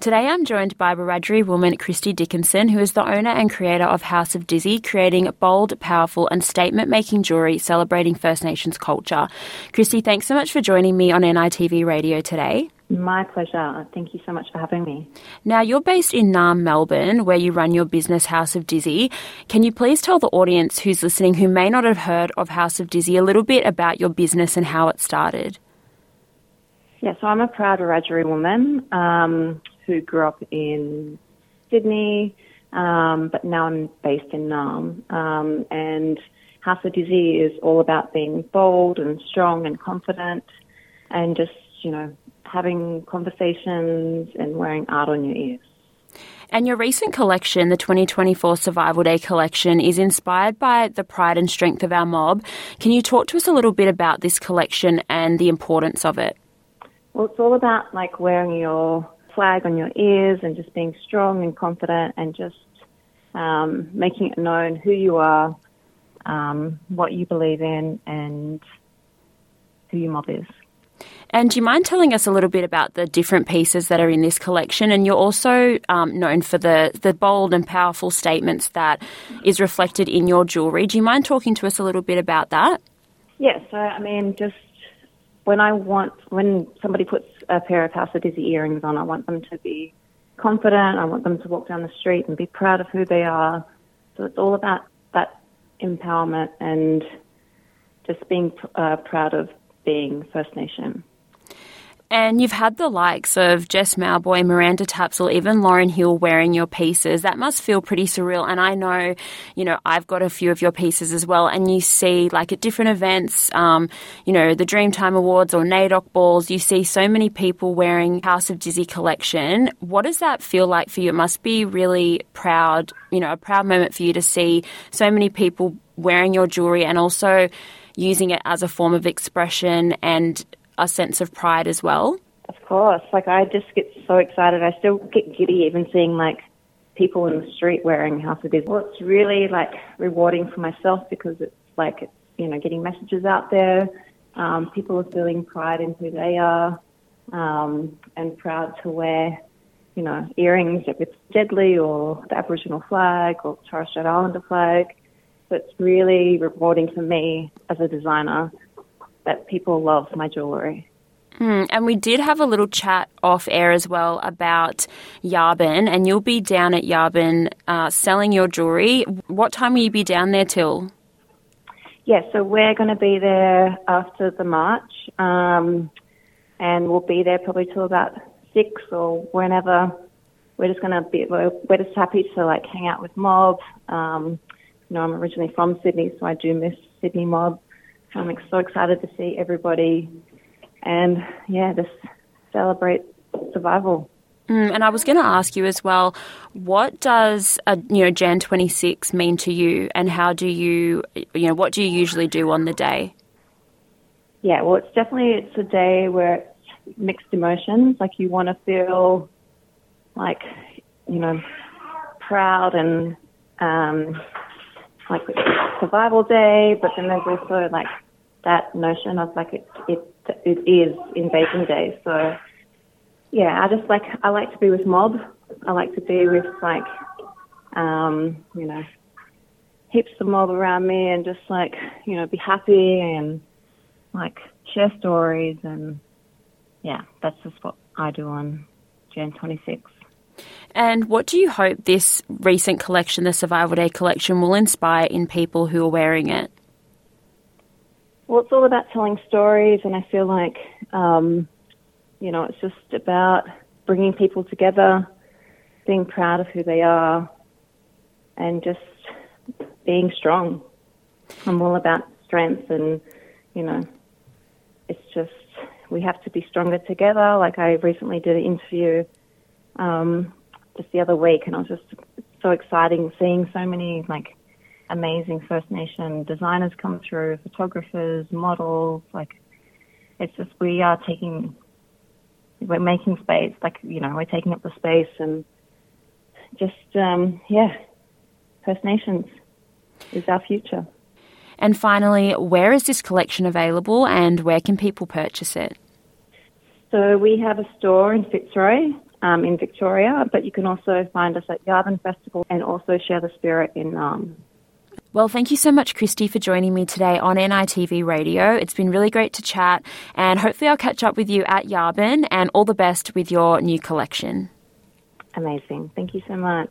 Today I'm joined by Wiradjuri woman Kristy Dickinson, who is the owner and creator of Haus of Dizzy, creating bold, powerful, and statement making jewellery celebrating First Nations culture. Kristy, thanks so much for joining me on NITV Radio today. My pleasure. Thank you so much for having me. Now, you're based in Naarm, Melbourne, where you run your business Haus of Dizzy. Can you please tell the audience who's listening who may not have heard of Haus of Dizzy a little bit about your business and how it started? Yeah, so I'm a proud Wiradjuri woman. Um, who grew up in Sydney, um, but now I'm based in Naarm. Um, and Haus of Dizzy is all about being bold and strong and confident and just, you know, having conversations and wearing art on your ears. And your recent collection, the 2024 Survival Day collection, is inspired by the pride and strength of our mob. Can you talk to us a little bit about this collection and the importance of it? Well, it's all about like wearing your flag on your ears and just being strong and confident and just um, making it known who you are, um, what you believe in, and who your mob is. And do you mind telling us a little bit about the different pieces that are in this collection? And you're also um, known for the, the bold and powerful statements that is reflected in your jewellery. Do you mind talking to us a little bit about that? Yes, yeah, so, I mean, just when I want, when somebody puts a pair of Haus of Dizzy earrings on, I want them to be confident. I want them to walk down the street and be proud of who they are. So it's all about that empowerment and just being uh, proud of being First Nation. And you've had the likes of Jess Mauboy, Miranda Tapsell, even Lauryn Hill wearing your pieces. That must feel pretty surreal. And I know, you know, I've got a few of your pieces as well. And you see, like at different events, um, you know, the Dreamtime Awards or NAIDOC balls, you see so many people wearing Haus of Dizzy collection. What does that feel like for you? It must be really proud, you know, a proud moment for you to see so many people wearing your jewelry and also using it as a form of expression and a sense of pride as well? Of course. Like, I just get so excited. I still get giddy even seeing, like, people in the street wearing Haus of Dizzy. Well, it's really, like, rewarding for myself because it's, like, it's, you know, getting messages out there. Um, people are feeling pride in who they are um, and proud to wear, you know, earrings if it's deadly or the Aboriginal flag or Torres Strait Islander flag. So it's really rewarding for me as a designer that people love my jewellery. Mm, and we did have a little chat off air as well about Yabun, and you'll be down at Yabun uh, selling your jewellery. What time will you be down there till? Yeah, so we're going to be there after the march, um, and we'll be there probably till about six or whenever. We're just going to be, we're, we're, just happy to like hang out with mob. Um, you know, I'm originally from Sydney, so I do miss Sydney mob. I'm so excited to see everybody and yeah, just celebrate survival. Mm, and I was going to ask you as well, what does a, you know Jan 26 mean to you, and how do you you know what do you usually do on the day? Yeah, well, it's definitely it's a day where it's mixed emotions. Like you want to feel like you know proud and um, like survival day, but then there's also like that notion of like it it it is invasion day. So yeah, I just like I like to be with mob. I like to be with like um, you know heaps of mob around me and just like you know be happy and like share stories and yeah, that's just what I do on Jan 26. And what do you hope this recent collection, the Survival Day collection, will inspire in people who are wearing it? Well, it's all about telling stories, and I feel like, um, you know, it's just about bringing people together, being proud of who they are, and just being strong. I'm all about strength, and, you know, it's just, we have to be stronger together. Like I recently did an interview um, just the other week, and I was just so exciting seeing so many like amazing First Nation designers come through, photographers, models. Like it's just we are taking, we're making space. Like you know, we're taking up the space, and just um, yeah, First Nations is our future. And finally, where is this collection available, and where can people purchase it? So we have a store in Fitzroy um, in Victoria, but you can also find us at Yabun Festival and also share the spirit in um, well, thank you so much, Kristy, for joining me today on NITV Radio. It's been really great to chat, and hopefully, I'll catch up with you at Yabun. And all the best with your new collection. Amazing. Thank you so much.